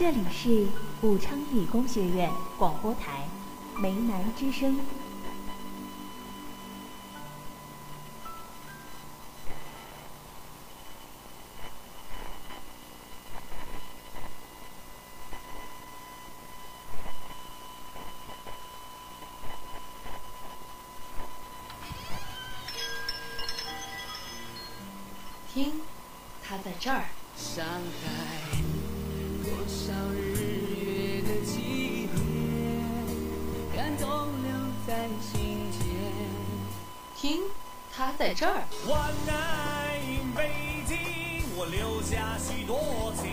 这里是武昌理工学院广播台梅南之声。他在这儿。晚安，北京，我留下许多情。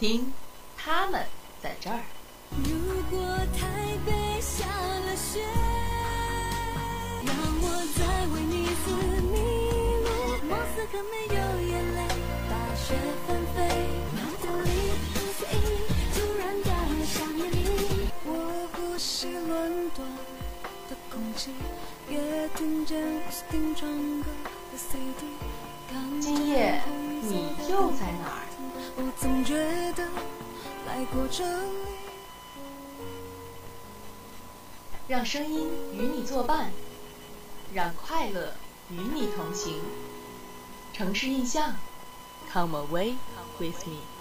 听，他们在这儿。如果台北下了雪，让我再为你撕迷路。莫斯科没有眼泪，大雪纷飞，脑子里不随意，突然的想念你。我呼吸伦敦的空气，今夜你又在哪儿？我总觉得来过这里。让声音与你作伴，让快乐与你同行。城市印象，Come away with me。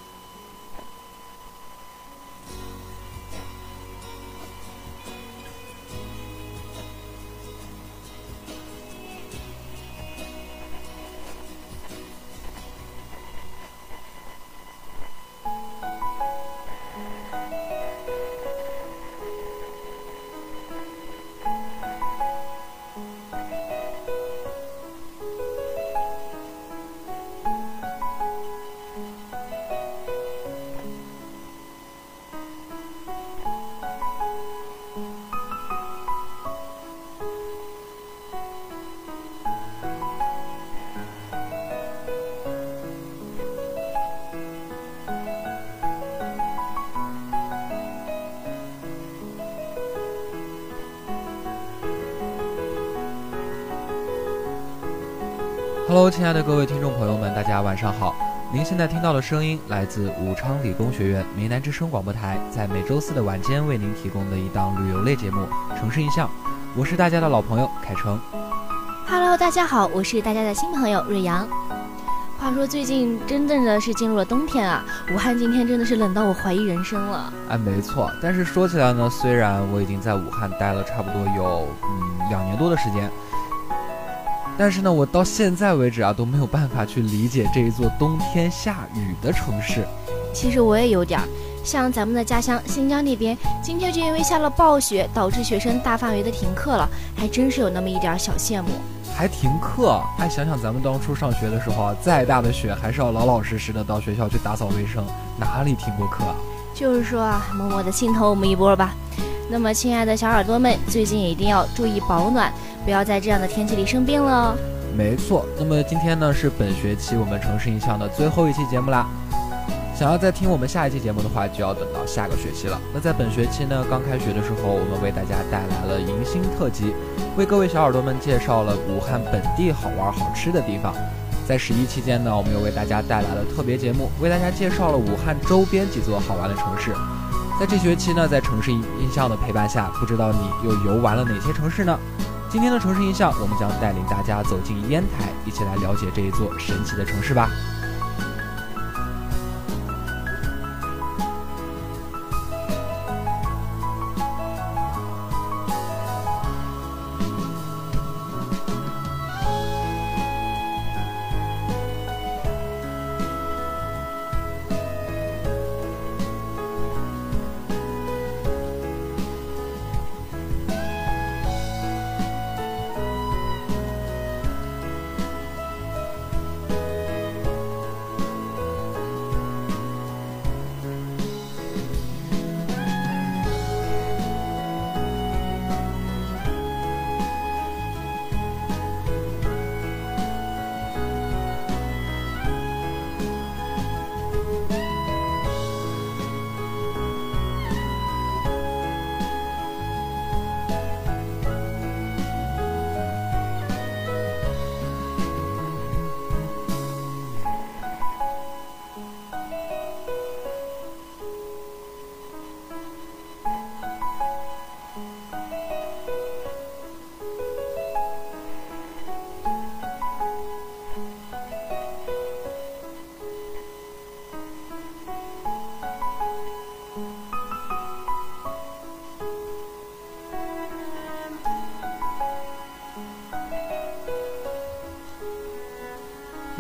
Hello，亲爱的各位听众朋友们，大家晚上好。您现在听到的声音来自武昌理工学院梅南之声广播台，在每周四的晚间为您提供的一档旅游类节目《城市印象》。我是大家的老朋友凯成。Hello，大家好，我是大家的新朋友瑞阳。话说最近真正的是进入了冬天啊，武汉今天真的是冷到我怀疑人生了。哎，没错。但是说起来呢，虽然我已经在武汉待了差不多有嗯两年多的时间，但是呢，我到现在为止啊都没有办法去理解这一座冬天下雨的城市。其实我也有点儿，像咱们的家乡新疆那边，今天就因为下了暴雪，导致学生大范围的停课了，还真是有那么一点儿小羡慕。还停课？哎，想想咱们当初上学的时候啊，再大的雪还是要老老实实的到学校去打扫卫生，哪里停过课啊？就是说啊，默默的心疼我们一波吧。那么，亲爱的小耳朵们，最近也一定要注意保暖，不要在这样的天气里生病了哦。没错，那么今天呢是本学期我们城市印象的最后一期节目啦。想要再听我们下一期节目的话，就要等到下个学期了。那在本学期呢，刚开学的时候，我们为大家带来了迎新特辑，为各位小耳朵们介绍了武汉本地好玩好吃的地方。在十一期间呢，我们又为大家带来了特别节目，为大家介绍了武汉周边几座好玩的城市。在这学期呢，在城市印象的陪伴下，不知道你又游玩了哪些城市呢？今天的城市印象，我们将带领大家走进烟台，一起来了解这一座神奇的城市吧。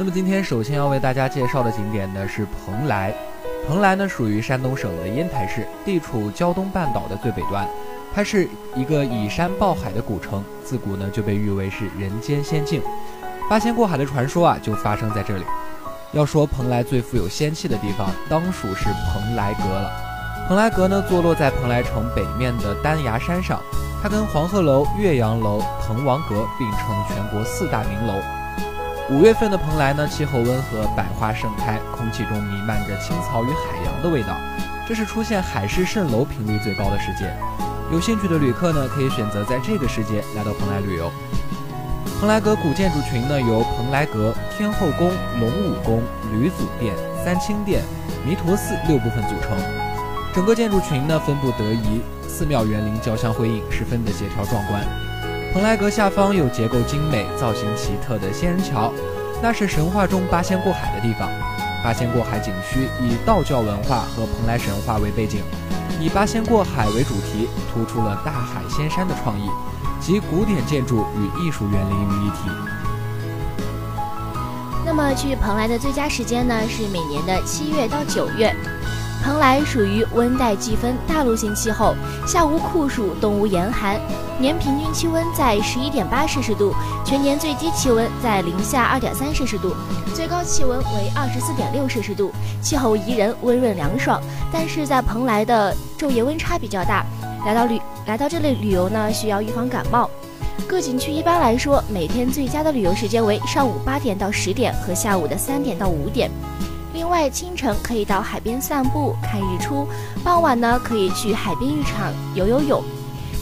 么今天首先要为大家介绍的景点呢是蓬莱。蓬莱呢属于山东省的烟台市，地处胶东半岛的最北端。它是一个以山抱海的古城，自古呢就被誉为是人间仙境。八仙过海的传说啊就发生在这里。要说蓬莱最富有仙气的地方，当属是蓬莱阁了。蓬莱阁呢坐落在蓬莱城北面的丹崖山上。它跟黄鹤楼、岳阳楼、滕王阁并称全国四大名楼。五月份的蓬莱呢，气候温和，百花盛开，空气中弥漫着青草与海洋的味道，这是出现海市蜃楼频率最高的时节。有兴趣的旅客呢，可以选择在这个时节来到蓬莱旅游。蓬莱阁古建筑群呢，由蓬莱阁、天后宫、龙武宫、吕祖殿、三清殿、弥陀寺六部分组成。整个建筑群呢，分布得宜。寺庙园林交相辉映，十分的协调壮观。蓬莱阁下方有结构精美、造型奇特的仙人桥，那是神话中八仙过海的地方。八仙过海景区以道教文化和蓬莱神话为背景，以八仙过海为主题，突出了大海仙山的创意，集古典建筑与艺术园林于一体。那么去蓬莱的最佳时间呢？是每年的七月到九月。蓬莱属于温带季风大陆性气候，夏无酷暑，冬无严寒，年平均气温在十一点八摄氏度，全年最低气温在零下二点三摄氏度，最高气温为二十四点六摄氏度，气候宜人，温润凉爽。但是在蓬莱的昼夜温差比较大，来到旅来到这里旅游呢，需要预防感冒。各景区一般来说，每天最佳的旅游时间为上午八点到十点和下午的三点到五点。另外，清晨可以到海边散步看日出，傍晚呢可以去海滨浴场游游泳。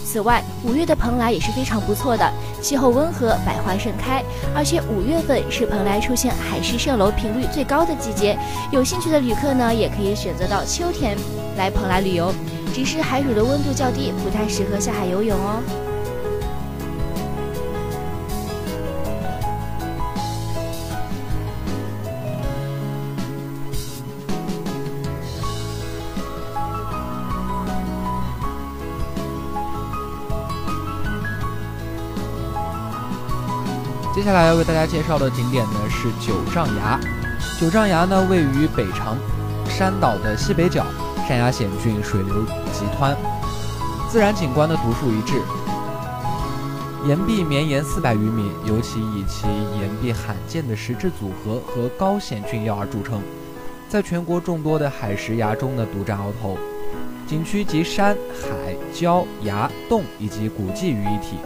此外，五月的蓬莱也是非常不错的，气候温和，百花盛开，而且五月份是蓬莱出现海市蜃楼频率最高的季节。有兴趣的旅客呢，也可以选择到秋天来蓬莱旅游，只是海水的温度较低，不太适合下海游泳哦。接下来要为大家介绍的景点呢是九丈崖。九丈崖呢位于北长山岛的西北角，山崖险峻，水流急湍，自然景观的独树一帜。岩壁绵延四百余米，尤其以其岩壁罕见的石质组合和高险峻要而著称，在全国众多的海蚀崖中呢独占鳌头。景区集山海礁崖洞以及古迹于一体。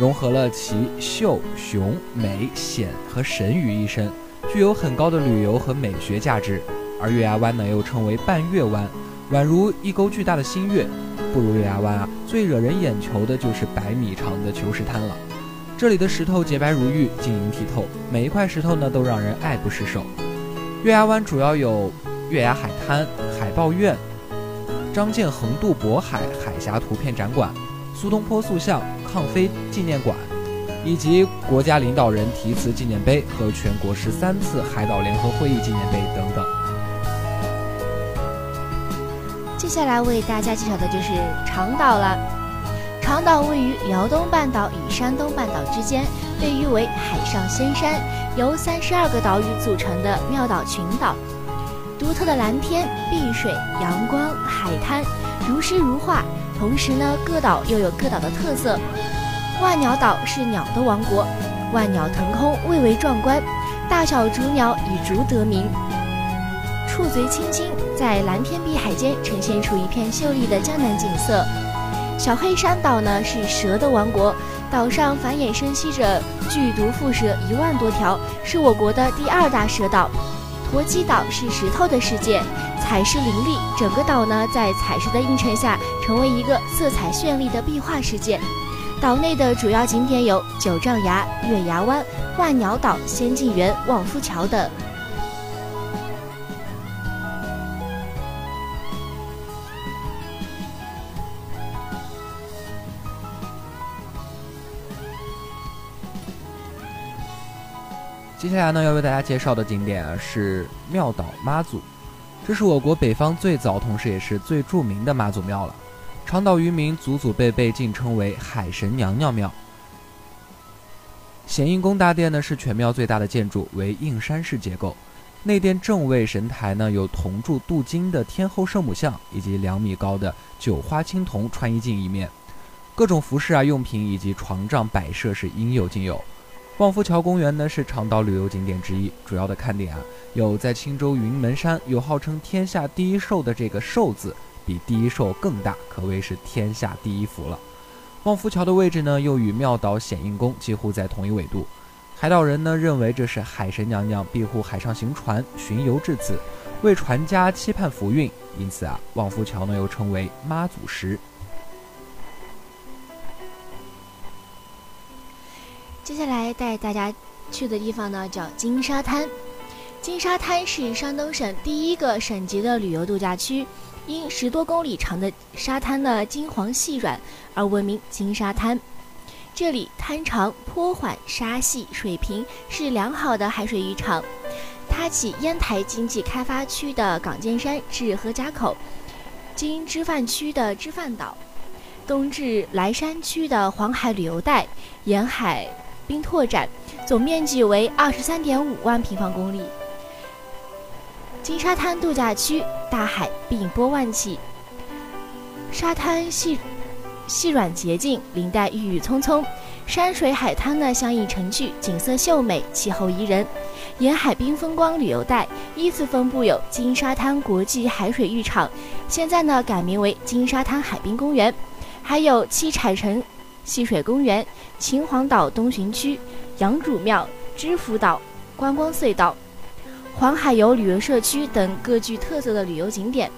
融合了奇秀雄美险和神于一身，具有很高的旅游和美学价值。而月牙湾呢，又称为半月湾，宛如一钩巨大的新月。不如月牙湾啊，最惹人眼球的就是百米长的球石滩了。这里的石头洁白如玉，晶莹剔透，每一块石头呢都让人爱不释手。月牙湾主要有月牙海滩、海豹院、张建横渡渤海海峡图片展馆、苏东坡塑像。抗非纪念馆，以及国家领导人题词纪念碑和全国十三次海岛联合会议纪念碑等等。接下来为大家介绍的就是长岛了。长岛位于辽东半岛与山东半岛之间，被誉为海上仙山，由三十二个岛屿组成的妙岛群岛。独特的蓝天、碧水、阳光、海滩，如诗如画。同时呢，各岛又有各岛的特色。万鸟岛是鸟的王国，万鸟腾空，蔚为壮观。大小竹鸟以竹得名，触嘴青青，在蓝天碧海间呈现出一片秀丽的江南景色。小黑山岛呢是蛇的王国，岛上繁衍生息着剧毒蝮蛇一万多条，是我国的第二大蛇岛。驼鸡岛是石头的世界。彩石林立，整个岛呢在彩石的映衬下，成为一个色彩绚丽的壁画世界。岛内的主要景点有九丈崖、月牙湾、万鸟岛、仙境园、望夫桥等。接下来呢，要为大家介绍的景点啊是庙岛妈祖。这是我国北方最早，同时也是最著名的妈祖庙了。长岛渔民祖祖辈辈敬称为“海神娘娘庙”。显应宫大殿呢是全庙最大的建筑，为硬山式结构。内殿正位神台呢有铜铸镀金的天后圣母像，以及两米高的九花青铜穿衣镜一面。各种服饰啊、用品以及床帐摆设是应有尽有。望夫桥公园呢是长岛旅游景点之一，主要的看点啊有在青州云门山有号称天下第一兽的这个兽字，比第一兽更大，可谓是天下第一福了。望夫桥的位置呢又与庙岛显应宫几乎在同一纬度。海岛人呢认为这是海神娘娘庇护海上行船巡游至此，为船家期盼福运，因此啊望夫桥呢又称为妈祖石。接下来带大家去的地方呢叫金沙滩。金沙滩是山东省第一个省级的旅游度假区，因十多公里长的沙滩呢金黄细软而闻名金沙滩。这里滩长坡缓沙细水平，是良好的海水浴场。它起烟台经济开发区的港尖山至何家口，经知范区的知范岛，东至莱山区的黄海旅游带，沿海滨拓展，总面积为二十三点五万平方公里。金沙滩度假区，大海碧波万起，沙滩细细软洁净，林带郁郁葱葱，山水海滩呢相映成趣，景色秀美，气候宜人。沿海滨风光旅游带依次分布有金沙滩国际海水浴场，现在呢改名为金沙滩海滨公园，还有七彩城戏水公园、秦皇岛东巡区、杨主庙、知府岛观光隧道。黄海游旅游社区等各具特色的旅游景点。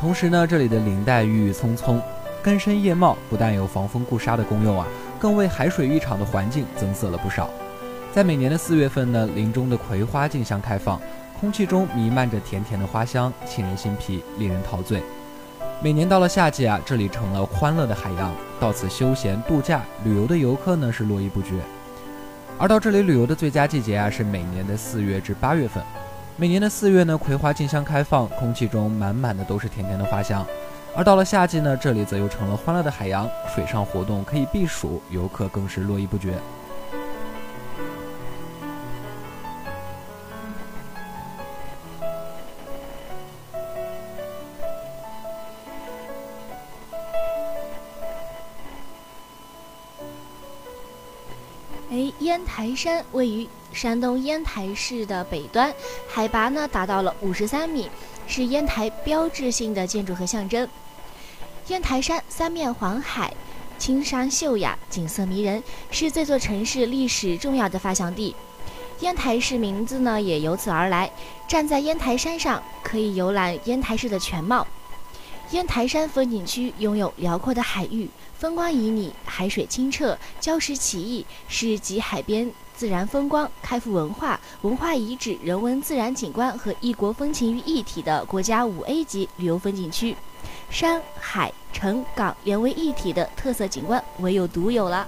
同时呢，这里的林带郁郁葱葱，根深叶茂，不但有防风固沙的功用啊。更为海水浴场的环境增色了不少。在每年的四月份呢，林中的葵花竞相开放，空气中弥漫着甜甜的花香，沁人心脾，令人陶醉。每年到了夏季啊，这里成了欢乐的海洋，到此休闲度假、旅游的游客呢是络绎不绝。而到这里旅游的最佳季节啊，是每年的四月至八月份。每年的四月呢，葵花竞相开放，空气中满满的都是甜甜的花香。而到了夏季呢，这里则又成了欢乐的海洋，水上活动可以避暑，游客更是络绎不绝。哎，烟台山位于山东烟台市的北端，海拔呢达到了五十三米，是烟台标志性的建筑和象征。烟台山三面环海，青山秀雅，景色迷人，是这座城市历史重要的发祥地。烟台市名字呢也由此而来。站在烟台山上，可以游览烟台市的全貌。烟台山风景区拥有辽阔的海域，风光旖旎，海水清澈，礁石奇异，是集海边自然风光、开埠文化、文化遗址、人文自然景观和异国风情于一体的国家五 A 级旅游风景区。山海城港连为一体的特色景观，唯有独有了。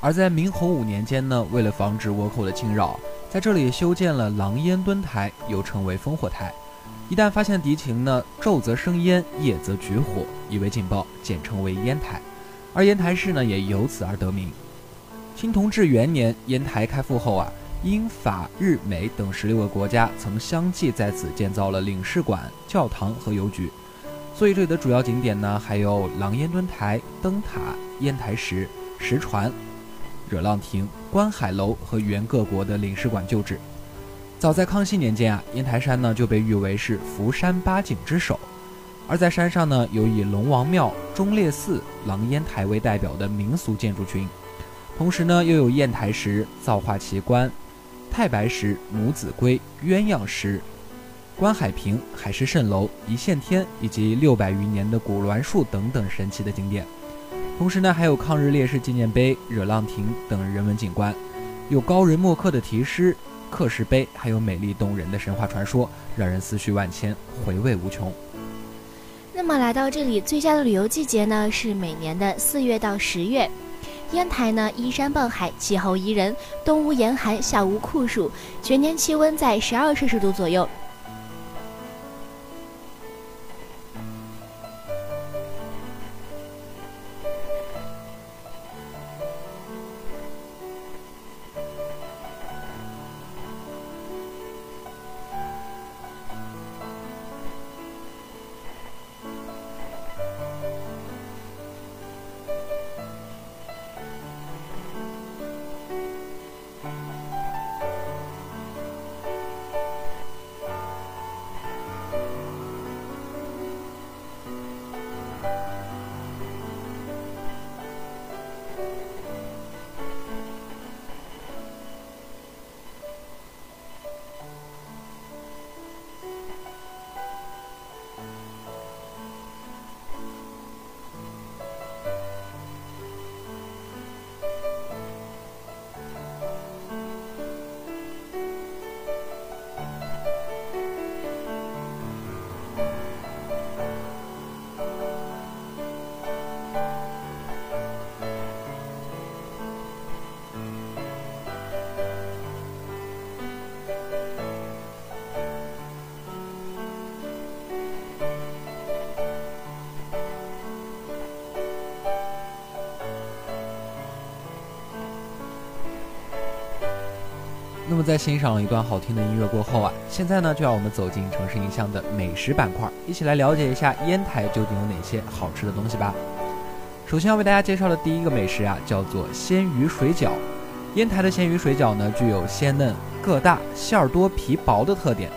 而在明洪武年间呢，为了防止倭寇的侵扰，在这里修建了狼烟墩台，又称为烽火台。一旦发现敌情呢，昼则生烟，夜则举火，以为警报，简称为烟台。而烟台市呢，也由此而得名。清同治元年，烟台开埠后啊。英法日美等十六个国家曾相继在此建造了领事馆、教堂和邮局，所以这里的主要景点呢，还有狼烟墩台、灯塔、烟台石、石船、惹浪亭、观海楼和原各国的领事馆旧址。早在康熙年间啊，烟台山呢就被誉为是福山八景之首，而在山上呢有以龙王庙、忠烈寺、狼烟台为代表的民俗建筑群，同时呢又有砚台石、造化奇观。太白石、母子龟、鸳鸯石、观海屏、海市蜃楼、一线天以及六百余年的古栾树等等神奇的景点。同时呢，还有抗日烈士纪念碑、惹浪亭等人文景观，有高人墨客的题诗、刻石碑，还有美丽动人的神话传说，让人思绪万千，回味无穷。那么来到这里最佳的旅游季节呢是每年的四月到十月。烟台呢依山傍海，气候宜人，冬无严寒，夏无酷暑，全年气温在十二摄氏度左右。那么在欣赏了一段好听的音乐过后啊，现在呢就让我们走进城市印象的美食板块，一起来了解一下烟台究竟有哪些好吃的东西吧。首先要为大家介绍的第一个美食啊，叫做鲜鱼水饺。烟台的鲜鱼水饺呢，具有鲜嫩、个大、馅儿多、皮薄的特点。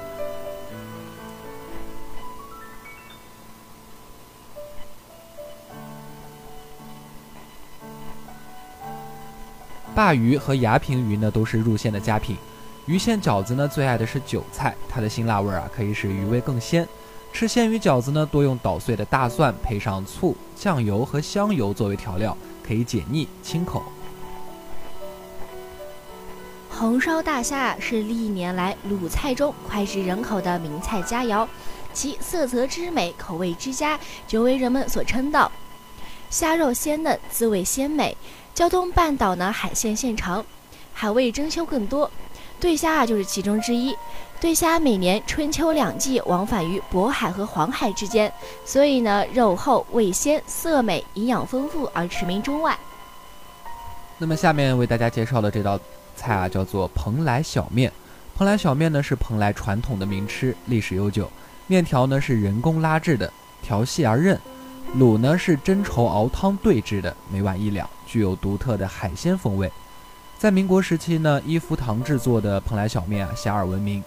鲅鱼和牙平鱼呢，都是入馅的佳品。鱼馅饺子呢，最爱的是韭菜，它的辛辣味啊，可以使鱼味更鲜。吃鲜鱼饺子呢，多用捣碎的大蒜，配上醋、酱油和香油作为调料，可以解腻清口。红烧大虾是历年来鲁菜中脍炙人口的名菜佳肴，其色泽之美、口味之佳，久为人们所称道。虾肉鲜嫩，滋味鲜美。胶东半岛呢，海鲜现长，海味珍馐更多。对虾啊，就是其中之一。对虾每年春秋两季往返于渤海和黄海之间，所以呢，肉厚、味鲜、色美、营养丰富而驰名中外。那么下面为大家介绍的这道菜啊，叫做蓬莱小面。蓬莱小面呢是蓬莱传统的名吃，历史悠久。面条呢是人工拉制的，条细而韧。卤呢是真稠熬汤兑制的，每碗一两，具有独特的海鲜风味。在民国时期呢，一福堂制作的蓬莱小面啊，遐迩闻名，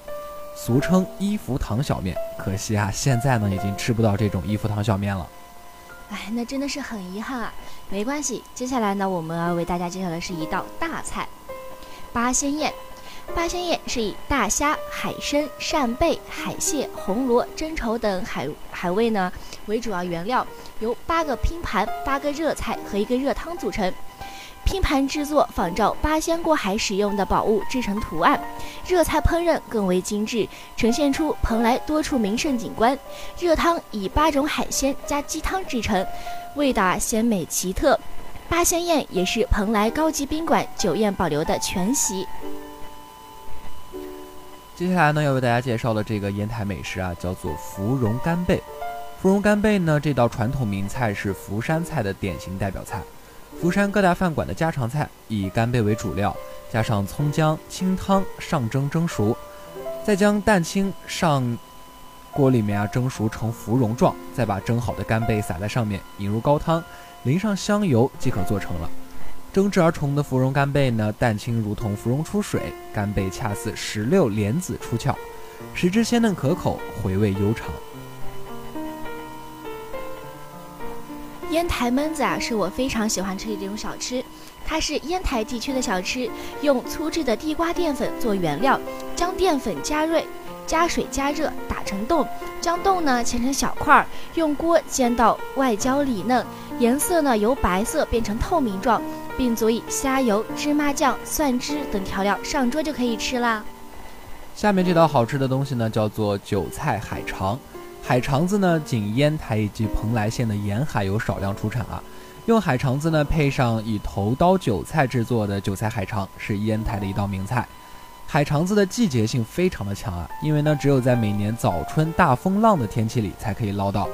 俗称一福堂小面。可惜啊，现在呢已经吃不到这种一福堂小面了。哎，那真的是很遗憾啊。没关系，接下来呢，我们要为大家介绍的是一道大菜——八仙宴。八仙宴是以大虾、海参、扇贝、海蟹、红螺、真稠等海海味呢为主要原料，由八个拼盘、八个热菜和一个热汤组成。拼盘制作仿照八仙过海使用的宝物制成图案，热菜烹饪更为精致，呈现出蓬莱多处名胜景观。热汤以八种海鲜加鸡汤制成，味道鲜美奇特。八仙宴也是蓬莱高级宾馆酒宴保留的全席。接下来呢，要为大家介绍的这个烟台美食啊，叫做芙蓉干贝。芙蓉干贝呢，这道传统名菜是福山菜的典型代表菜，福山各大饭馆的家常菜，以干贝为主料，加上葱姜清汤上蒸蒸熟，再将蛋清上锅里面啊蒸熟成芙蓉状，再把蒸好的干贝撒在上面，引入高汤，淋上香油即可做成了。蒸制而成的芙蓉干贝呢，蛋清如同芙蓉出水，干贝恰似石榴莲子出鞘，食之鲜嫩可口，回味悠长。烟台焖子啊，是我非常喜欢吃的这种小吃。它是烟台地区的小吃，用粗制的地瓜淀粉做原料，将淀粉加热、加水加热，打成冻，将冻呢切成小块，用锅煎到外焦里嫩，颜色呢由白色变成透明状。并佐以虾油、芝麻酱、蒜汁等调料，上桌就可以吃啦。下面这道好吃的东西呢，叫做韭菜海肠。海肠子呢，仅烟台以及蓬莱县的沿海有少量出产啊。用海肠子呢，配上以头刀韭菜制作的韭菜海肠，是烟台的一道名菜。海肠子的季节性非常的强啊，因为呢，只有在每年早春大风浪的天气里才可以捞到。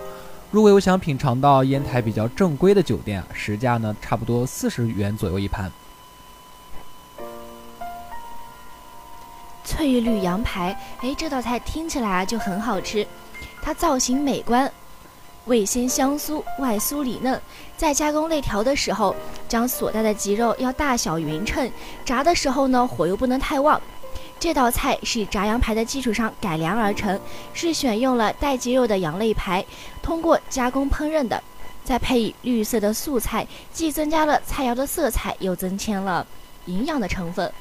如果有想品尝到烟台比较正规的酒店啊，实价呢差不多四十元左右一盘。翠绿羊排，哎，这道菜听起来啊就很好吃，它造型美观。味鲜香酥，外酥里嫩，在加工肋条的时候，将所带的鸡肉要大小匀称，炸的时候呢，火又不能太旺。这道菜是炸羊排的基础上改良而成，是选用了带鸡肉的羊肋排，通过加工烹饪的，再配以绿色的素菜，既增加了菜肴的色彩，又增添了营养的成分。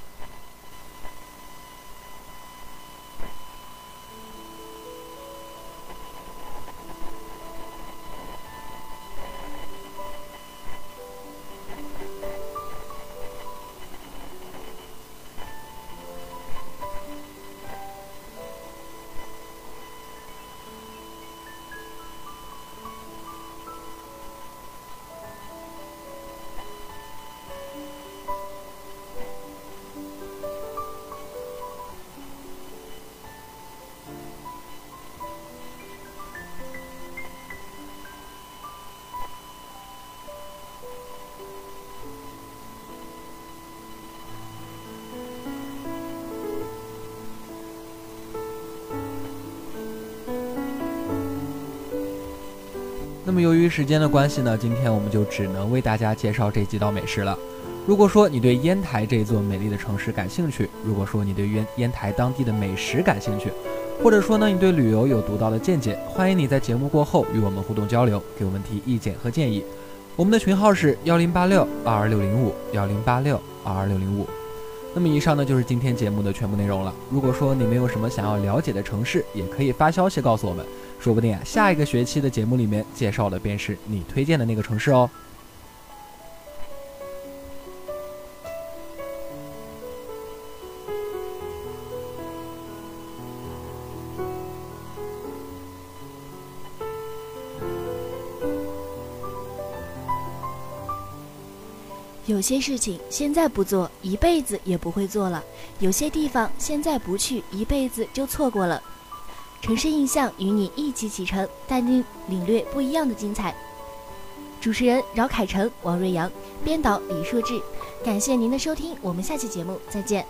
那么由于时间的关系呢，今天我们就只能为大家介绍这几道美食了。如果说你对烟台这座美丽的城市感兴趣，如果说你对烟烟台当地的美食感兴趣，或者说呢你对旅游有独到的见解，欢迎你在节目过后与我们互动交流，给我们提意见和建议。我们的群号是幺零八六二二六零五幺零八六二二六零五。那么以上呢就是今天节目的全部内容了。如果说你们有什么想要了解的城市，也可以发消息告诉我们。说不定啊，下一个学期的节目里面介绍的便是你推荐的那个城市哦。有些事情现在不做，一辈子也不会做了；有些地方现在不去，一辈子就错过了。城市印象与你一起启程，带你领略不一样的精彩。主持人饶凯成、王瑞阳，编导李硕志，感谢您的收听，我们下期节目再见。